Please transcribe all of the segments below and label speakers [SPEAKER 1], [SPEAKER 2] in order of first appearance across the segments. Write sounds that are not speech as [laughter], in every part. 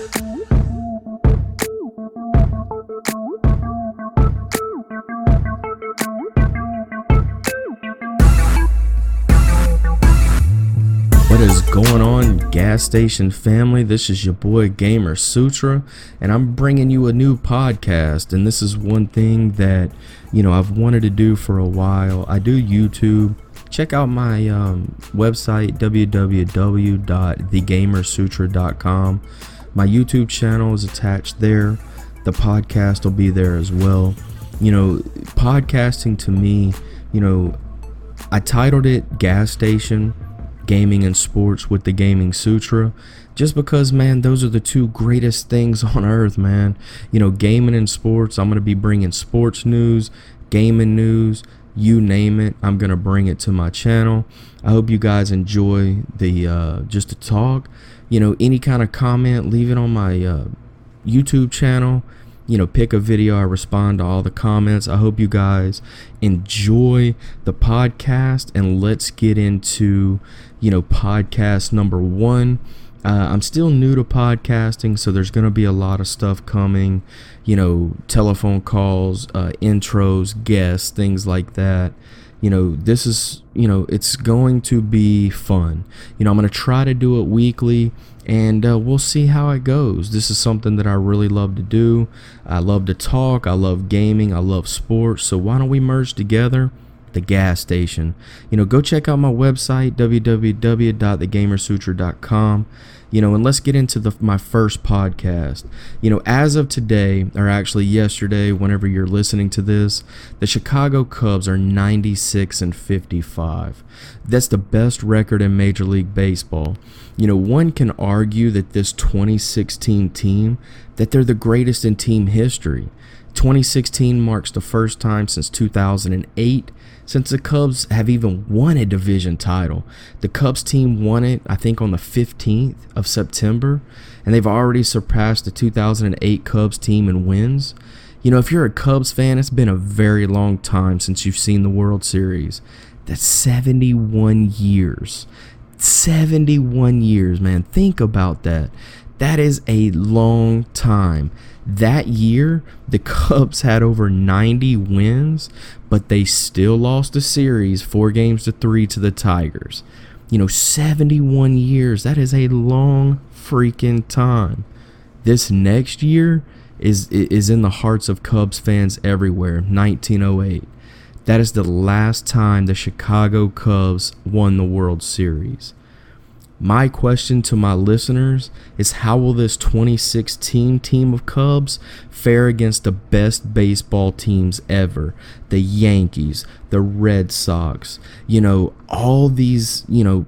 [SPEAKER 1] What is going on, gas station family? This is your boy Gamer Sutra, and I'm bringing you a new podcast. And this is one thing that you know I've wanted to do for a while. I do YouTube. Check out my um, website www.thegamersutra.com. My YouTube channel is attached there. The podcast will be there as well. You know, podcasting to me, you know, I titled it Gas Station Gaming and Sports with the Gaming Sutra just because man those are the two greatest things [laughs] on earth man you know gaming and sports i'm going to be bringing sports news gaming news you name it i'm going to bring it to my channel i hope you guys enjoy the uh, just the talk you know any kind of comment leave it on my uh, youtube channel you know, pick a video. I respond to all the comments. I hope you guys enjoy the podcast and let's get into, you know, podcast number one. Uh, I'm still new to podcasting, so there's going to be a lot of stuff coming, you know, telephone calls, uh, intros, guests, things like that. You know, this is, you know, it's going to be fun. You know, I'm going to try to do it weekly and uh, we'll see how it goes. This is something that I really love to do. I love to talk. I love gaming. I love sports. So why don't we merge together? The gas station. You know, go check out my website www.thegamersutra.com. You know, and let's get into the my first podcast. You know, as of today, or actually yesterday, whenever you're listening to this, the Chicago Cubs are 96 and 55. That's the best record in Major League Baseball. You know, one can argue that this 2016 team that they're the greatest in team history. 2016 marks the first time since 2008 since the Cubs have even won a division title. The Cubs team won it, I think, on the 15th of September, and they've already surpassed the 2008 Cubs team in wins. You know, if you're a Cubs fan, it's been a very long time since you've seen the World Series. That's 71 years. 71 years, man. Think about that. That is a long time. That year, the Cubs had over 90 wins, but they still lost the series four games to three to the Tigers. You know, 71 years. That is a long freaking time. This next year is is in the hearts of Cubs fans everywhere. 1908. That is the last time the Chicago Cubs won the World Series. My question to my listeners is how will this 2016 team of Cubs fare against the best baseball teams ever? The Yankees, the Red Sox, you know, all these, you know,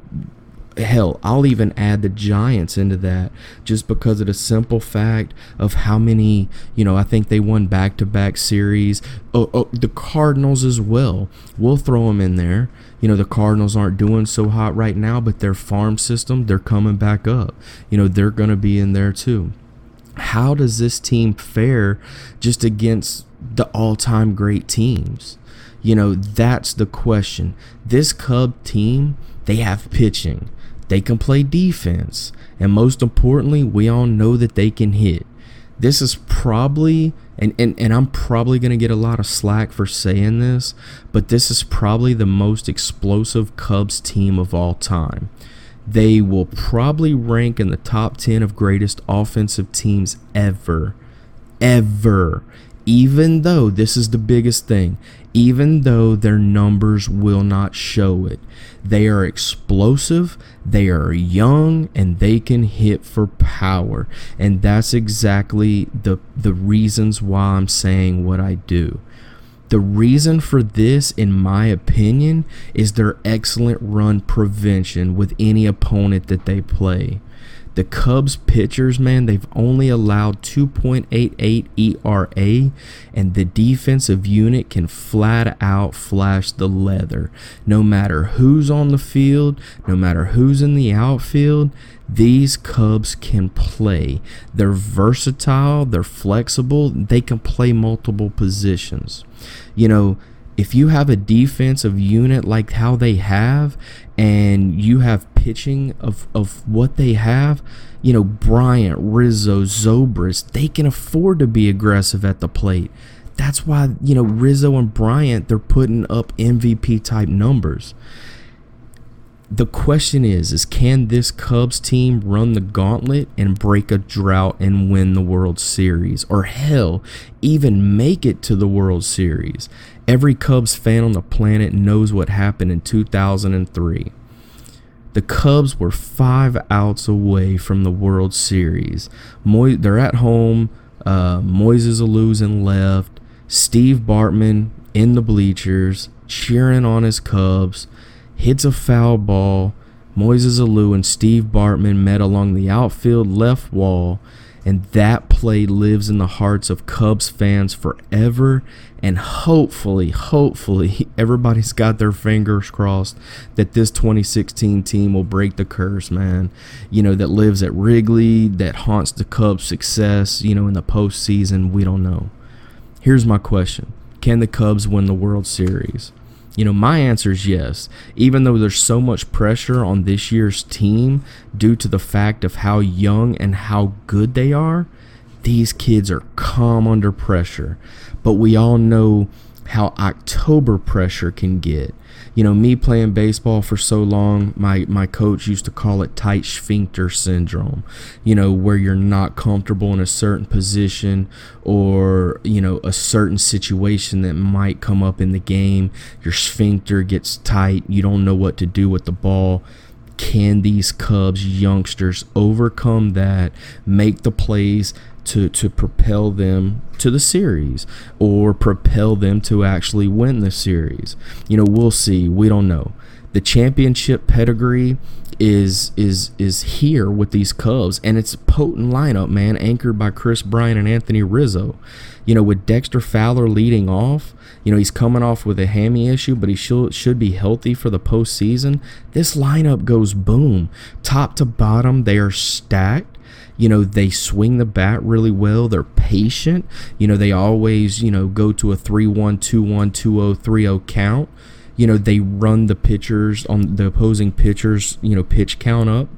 [SPEAKER 1] hell, I'll even add the Giants into that just because of the simple fact of how many, you know, I think they won back to back series. Oh, oh, the Cardinals as well. We'll throw them in there. You know, the Cardinals aren't doing so hot right now, but their farm system, they're coming back up. You know, they're going to be in there too. How does this team fare just against the all time great teams? You know, that's the question. This Cub team, they have pitching. They can play defense. And most importantly, we all know that they can hit. This is probably, and, and, and I'm probably going to get a lot of slack for saying this, but this is probably the most explosive Cubs team of all time. They will probably rank in the top 10 of greatest offensive teams ever. Ever even though this is the biggest thing, even though their numbers will not show it. They are explosive, they are young, and they can hit for power. And that's exactly the, the reasons why I'm saying what I do. The reason for this, in my opinion, is their excellent run prevention with any opponent that they play. The Cubs pitchers, man, they've only allowed 2.88 ERA, and the defensive unit can flat out flash the leather. No matter who's on the field, no matter who's in the outfield, these Cubs can play. They're versatile, they're flexible, they can play multiple positions. You know, if you have a defensive unit like how they have and you have pitching of, of what they have, you know, Bryant, Rizzo, Zobrist, they can afford to be aggressive at the plate. That's why, you know, Rizzo and Bryant, they're putting up MVP type numbers. The question is, is can this Cubs team run the gauntlet and break a drought and win the World Series? Or hell, even make it to the World Series? Every Cubs fan on the planet knows what happened in 2003. The Cubs were five outs away from the World Series. Mo- they're at home. Uh, Moises Alou's in left. Steve Bartman in the bleachers, cheering on his Cubs. Hits a foul ball. Moises Alou and Steve Bartman met along the outfield left wall and that play lives in the hearts of Cubs fans forever. And hopefully, hopefully, [laughs] everybody's got their fingers crossed that this 2016 team will break the curse, man. You know, that lives at Wrigley, that haunts the Cubs' success, you know, in the postseason. We don't know. Here's my question Can the Cubs win the World Series? You know, my answer is yes. Even though there's so much pressure on this year's team due to the fact of how young and how good they are, these kids are calm under pressure. But we all know how October pressure can get you know, me playing baseball for so long, my, my coach used to call it tight sphincter syndrome, you know, where you're not comfortable in a certain position or, you know, a certain situation that might come up in the game. Your sphincter gets tight. You don't know what to do with the ball. Can these Cubs youngsters overcome that, make the plays to to propel them to the series or propel them to actually win the series. You know, we'll see. We don't know. The championship pedigree is is is here with these Cubs, and it's a potent lineup, man, anchored by Kris Bryant and Anthony Rizzo. You know, with Dexter Fowler leading off, you know he's coming off with a hammy issue, but he should should be healthy for the postseason. This lineup goes boom, top to bottom. They are stacked you know they swing the bat really well they're patient you know they always you know go to a 3-1 2-1 2-0 3-0 count you know they run the pitchers on the opposing pitchers you know pitch count up.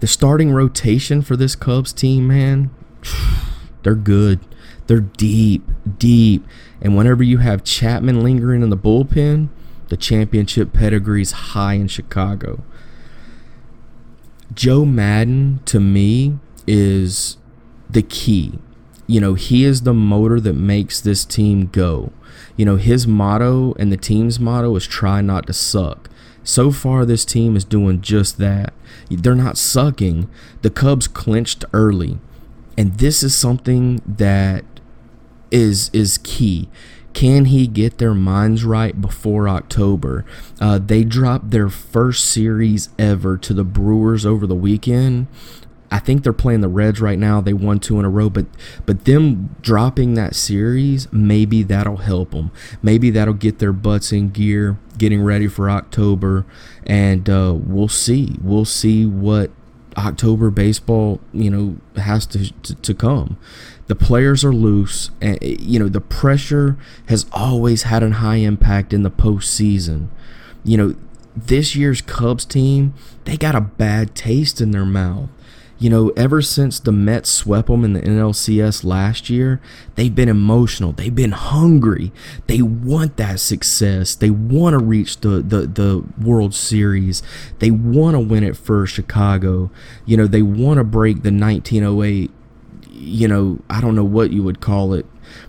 [SPEAKER 1] The starting rotation for this Cubs team man [sighs] they're good. They're deep deep. And whenever you have Chapman lingering in the bullpen the championship pedigree is high in Chicago. Joe Maddon to me is the key. You know, he is the motor that makes this team go. You know, his motto and the team's motto is try not to suck. So far, this team is doing just that. They're not sucking. The Cubs clinched early. And this is something that is is key. Can he get their minds right before October? Uh, they dropped their first series ever to the Brewers over the weekend. I think they're playing the Reds right now. They won two in a row, but but them dropping that series, maybe that'll help them. Maybe that'll get their butts in gear, getting ready for October, and uh, we'll see. We'll see what October baseball, you know, has to, to, to come. The players are loose, and you know the pressure has always had a high impact in the postseason. You know, this year's Cubs team, they got a bad taste in their mouth. You know, ever since the Mets swept them in the NLCS last year, they've been emotional. They've been hungry. They want that success. They want to reach the, the, the World Series. They want to win it for Chicago. You know, they want to break the 1908 you know, I don't know what you would call it.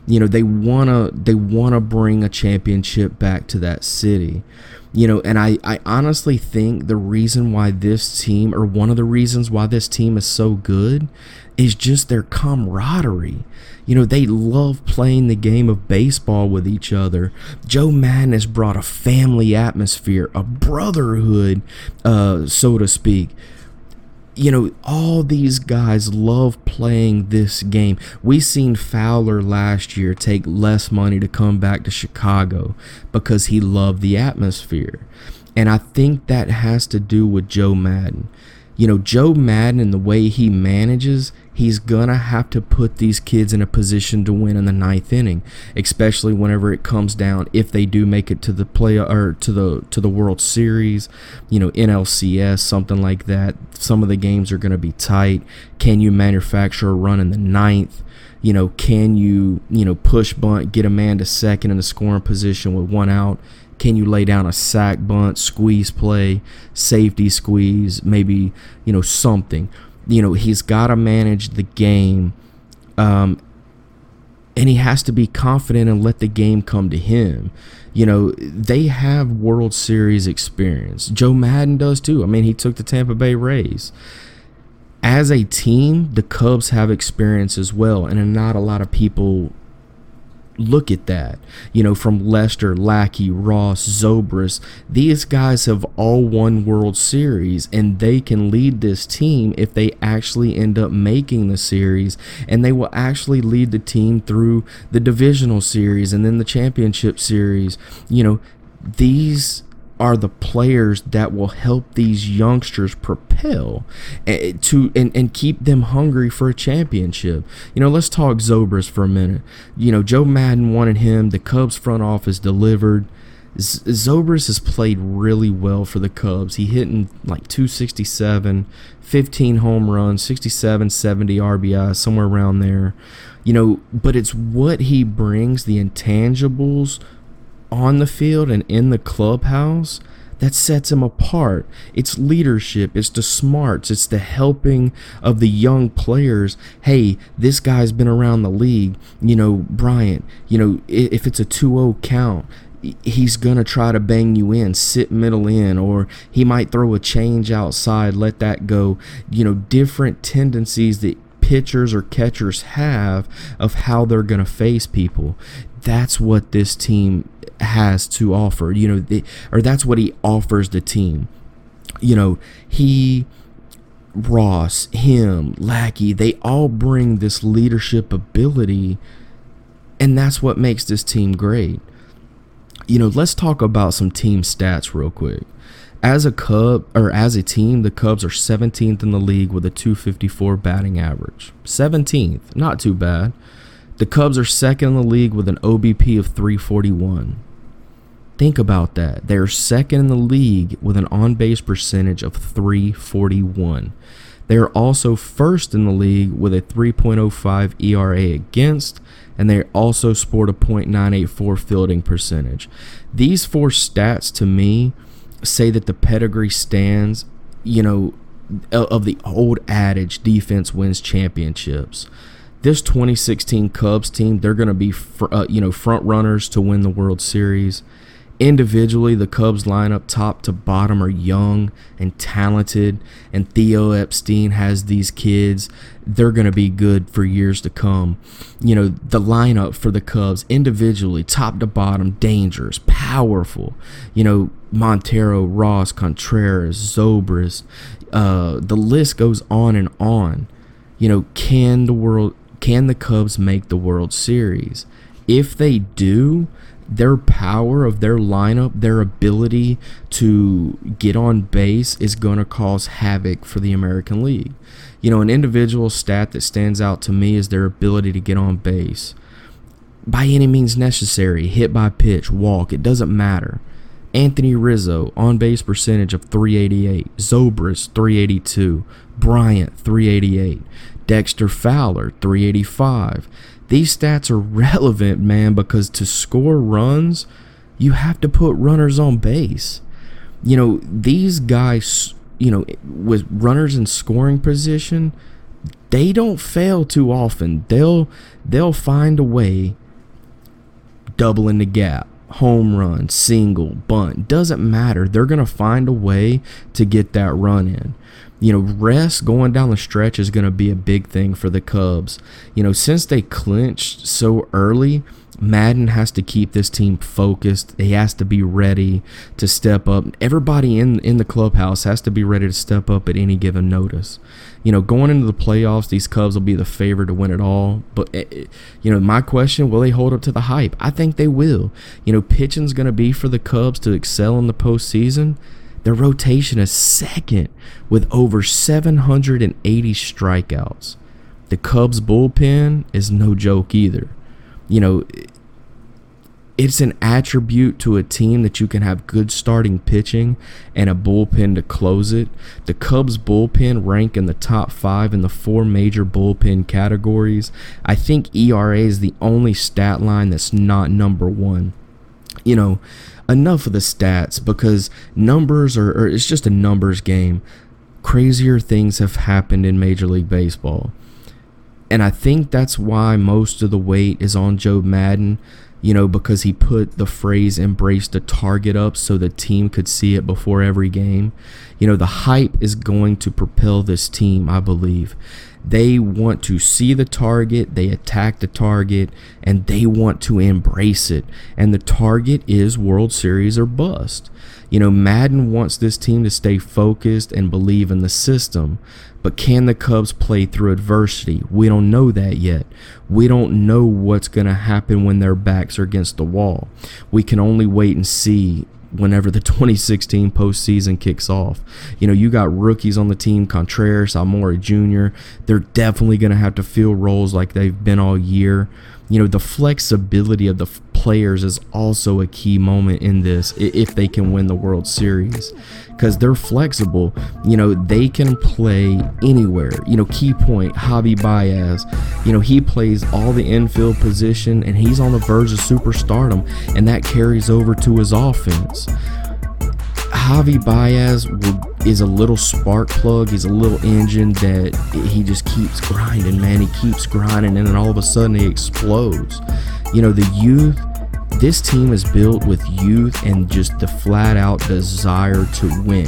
[SPEAKER 1] You know, they wanna they wanna bring a championship back to that city. You know, and I, I honestly think the reason why this team, or one of the reasons why this team is so good, is just their camaraderie. You know, they love playing the game of baseball with each other. Joe Maddon has brought a family atmosphere, a brotherhood, uh, so to speak you know, all these guys love playing this game. We seen Fowler last year take less money to come back to Chicago because he loved the atmosphere. And I think that has to do with Joe Maddon. You know, Joe Maddon and the way he manages, he's gonna have to put these kids in a position to win in the ninth inning, especially whenever it comes down if they do make it to the play or to the to the World Series, you know, NLCS, something like that. Some of the games are gonna be tight. Can you manufacture a run in the ninth? You know, can you, you know, push bunt, get a man to second in the scoring position with one out? Can you lay down a sack bunt, squeeze play, safety squeeze, maybe, you know, something? You know, he's got to manage the game. Um, and he has to be confident and let the game come to him. You know, they have World Series experience. Joe Maddon does too. I mean, he took the Tampa Bay Rays as a team, the Cubs have experience as well, and not a lot of people look at that. You know, from Lester, Lackey, Ross, Zobrist, these guys have all won World Series, and they can lead this team if they actually end up making the series, and they will actually lead the team through the divisional series and then the championship series. You know, these are the players that will help these youngsters propel eh, to and, and keep them hungry for a championship. You know, let's talk Zobras for a minute. You know, Joe Maddon wanted him. The Cubs front office delivered. Zobras has played really well for the Cubs. He hit in like 267, 15 home runs, 67, 70 RBI, somewhere around there. You know, but it's what he brings, the intangibles on the field and in the clubhouse that sets him apart. It's leadership, it's the smarts, it's the helping of the young players. Hey, this guy's been around the league. You know, Bryant, you know, if it's a 2 0 count, he's going to try to bang you in, sit middle in, or he might throw a change outside, let that go. You know, different tendencies that pitchers or catchers have of how they're going to face people. That's what this team has to offer. You know, the, or that's what he offers the team. You know, he, Ross, him, Lackey, they all bring this leadership ability, and that's what makes this team great. You know, let's talk about some team stats real quick. As a Cub or as a team, the Cubs are 17th in the league with a 254 batting average. 17th, not too bad. The Cubs are second in the league with an OBP of 341. Think about that. They're second in the league with an on base percentage of 341. They are also first in the league with a 3.05 ERA against, and they also sport a .984 fielding percentage. These four stats to me say that the pedigree stands, you know, of the old adage defense wins championships. This 2016 Cubs team, they're going to be, fr- uh, you know, front runners to win the World Series. Individually, the Cubs lineup top to bottom are young and talented, and Theo Epstein has these kids. They're going to be good for years to come. You know, the lineup for the Cubs, individually, top to bottom, dangerous, powerful. You know, Montero, Ross, Contreras, Zobrist. Uh, the list goes on and on. You know, can the world, can the Cubs make the World Series? If they do, their power of their lineup, their ability to get on base is going to cause havoc for the American League. You know, an individual stat that stands out to me is their ability to get on base. By any means necessary, hit by pitch, walk, it doesn't matter. Anthony Rizzo, on base percentage of 388. Zobrist, 382. Bryant, 388. Dexter Fowler, 385 these stats are [laughs] relevant, man, because to score runs, you have to put runners on base. You know, these guys, you know, with runners in scoring position, they don't fail too often. They'll they'll find a way doubling the gap, home run, single, bunt, doesn't matter. They're going to find a way to get that run in you know, rest going down the stretch is going to be a big thing for the Cubs. You know, since they clinched so early, Maddon has to keep this team focused. He has to be ready to step up. Everybody in in the clubhouse has to be ready to step up at any given notice. You know, going into the playoffs, these Cubs will be the favorite to win it all. But eh, eh, you know, my question: Will they hold up to the hype? I think they will. You know, pitching's going to be for the Cubs to excel in the postseason. Their rotation is second with over 780 strikeouts. The Cubs bullpen is no joke either. You know, it's an attribute to a team that you can have good starting pitching and a bullpen to close it. The Cubs bullpen rank in the top five in the four major bullpen categories. I think ERA is the only stat line that's not number one. You know, enough of the stats because numbers are, or it's just a numbers game. Crazier things have happened in Major League Baseball. And I think that's why most of the weight is on Joe Maddon, you know, because he put the phrase embrace the target up so the team could see it before every game. You know, the hype is going to propel this team, I believe. They want to see the target, they attack the target, and they want to embrace it. And the target is World Series or bust. You know, Maddon wants this team to stay focused and believe in the system. But can the Cubs play through adversity? We don't know that yet. We don't know what's going to happen when their backs are against the wall. We can only wait and see whenever the [laughs] 2016 postseason kicks off. You know, you got rookies on the team, Contreras, Almora Jr. They're definitely going to have to fill roles like they've been all year you know the flexibility of the players is also a key moment in this if they can win the World Series because they're flexible you know they can play anywhere you know key point Javi Baez you know he plays all the infield position and he's on the verge of superstardom and that carries over to his offense Javi Baez is a little spark plug. He's a little engine that he just keeps grinding, man. He keeps grinding, and then all of a sudden he explodes. You know, the youth, this team is built with youth and just the flat out desire to win.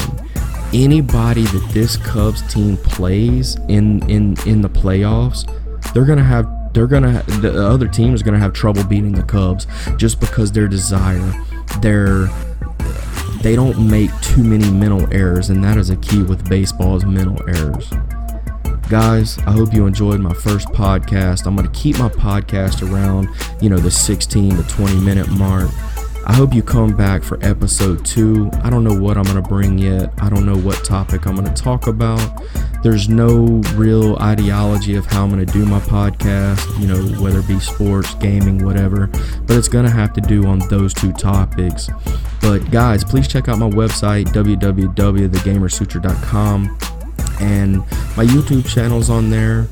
[SPEAKER 1] Anybody that this Cubs team plays in in in the playoffs, they're gonna have they're gonna the other team is gonna have trouble beating the Cubs just because their desire, their they don't make too many mental errors, and that is a key with baseball's mental errors. Guys, I hope you enjoyed my first podcast. I'm going to keep my podcast around, you know, the 16 to 20 minute mark. I hope you come back for episode two. I don't know what I'm going to bring yet. I don't know what topic I'm going to talk about. There's no real ideology of how I'm going to do my podcast, you know, whether it be sports, gaming, whatever, but it's going to have to do on those two topics. But guys, please check out my website, www.thegamersutra.com, and my YouTube channel's on there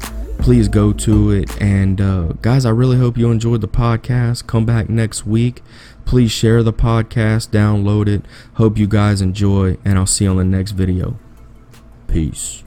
[SPEAKER 1] please go to it. And uh, guys, I really hope you enjoyed the podcast. Come back next week. Please share the podcast, download it. Hope you guys enjoy, and I'll see you on the next video. Peace.